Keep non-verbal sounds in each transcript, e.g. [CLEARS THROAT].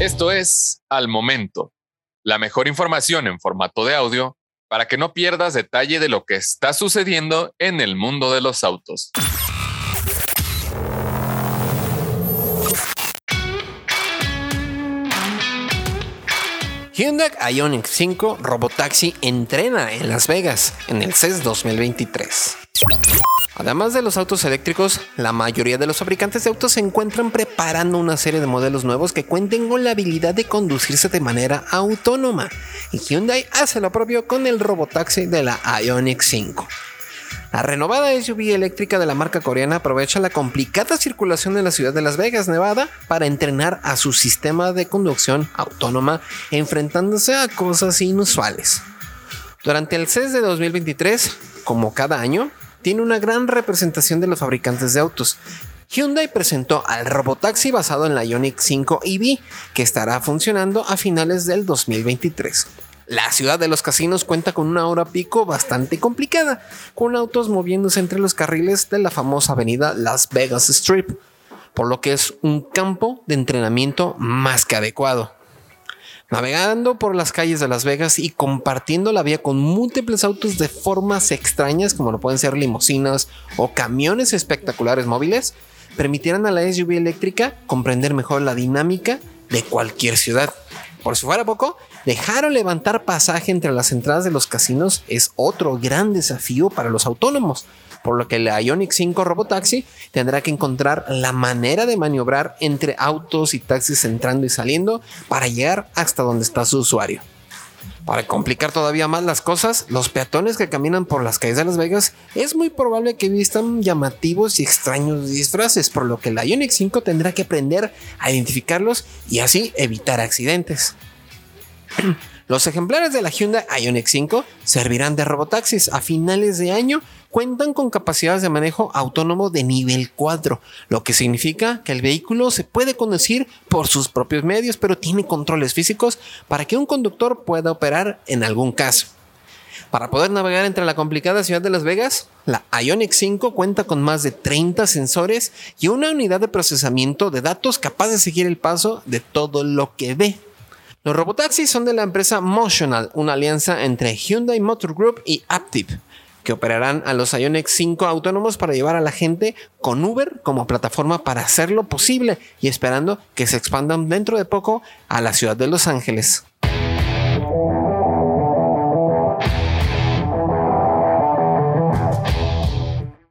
Esto es Al Momento, la mejor información en formato de audio para que no pierdas detalle de lo que está sucediendo en el mundo de los autos. Hyundai Ioniq 5 Robotaxi entrena en Las Vegas en el CES 2023. Además de los autos eléctricos, la mayoría de los fabricantes de autos se encuentran preparando una serie de modelos nuevos que cuenten con la habilidad de conducirse de manera autónoma. Y Hyundai hace lo propio con el robotaxi de la Ioniq 5. La renovada SUV eléctrica de la marca coreana aprovecha la complicada circulación en la ciudad de Las Vegas, Nevada, para entrenar a su sistema de conducción autónoma, enfrentándose a cosas inusuales. Durante el CES de 2023, como cada año, tiene una gran representación de los fabricantes de autos. Hyundai presentó al robotaxi basado en la Ioniq 5 EV, que estará funcionando a finales del 2023. La ciudad de los casinos cuenta con una hora pico bastante complicada, con autos moviéndose entre los carriles de la famosa avenida Las Vegas Strip, por lo que es un campo de entrenamiento más que adecuado. Navegando por las calles de Las Vegas y compartiendo la vía con múltiples autos de formas extrañas, como lo pueden ser limusinas o camiones espectaculares móviles, permitirán a la SUV eléctrica comprender mejor la dinámica de cualquier ciudad. Por si fuera poco, dejar o levantar pasaje entre las entradas de los casinos es otro gran desafío para los autónomos, por lo que la Ionic 5 Robotaxi tendrá que encontrar la manera de maniobrar entre autos y taxis entrando y saliendo para llegar hasta donde está su usuario. Para complicar todavía más las cosas, los peatones que caminan por las calles de Las Vegas es muy probable que vistan llamativos y extraños disfraces, por lo que la Ioniq 5 tendrá que aprender a identificarlos y así evitar accidentes. [CLEARS THROAT] Los ejemplares de la Hyundai Ioniq 5 servirán de robotaxis a finales de año. Cuentan con capacidades de manejo autónomo de nivel 4, lo que significa que el vehículo se puede conducir por sus propios medios, pero tiene controles físicos para que un conductor pueda operar en algún caso. Para poder navegar entre la complicada ciudad de Las Vegas, la Ioniq 5 cuenta con más de 30 sensores y una unidad de procesamiento de datos capaz de seguir el paso de todo lo que ve. Los robotaxis son de la empresa Motional, una alianza entre Hyundai Motor Group y Aptiv, que operarán a los Ioniq 5 autónomos para llevar a la gente con Uber como plataforma para hacerlo posible y esperando que se expandan dentro de poco a la ciudad de Los Ángeles.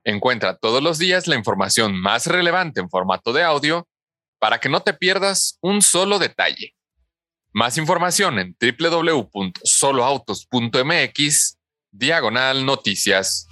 Encuentra todos los días la información más relevante en formato de audio para que no te pierdas un solo detalle. Más información en www.soloautos.mx, diagonal noticias.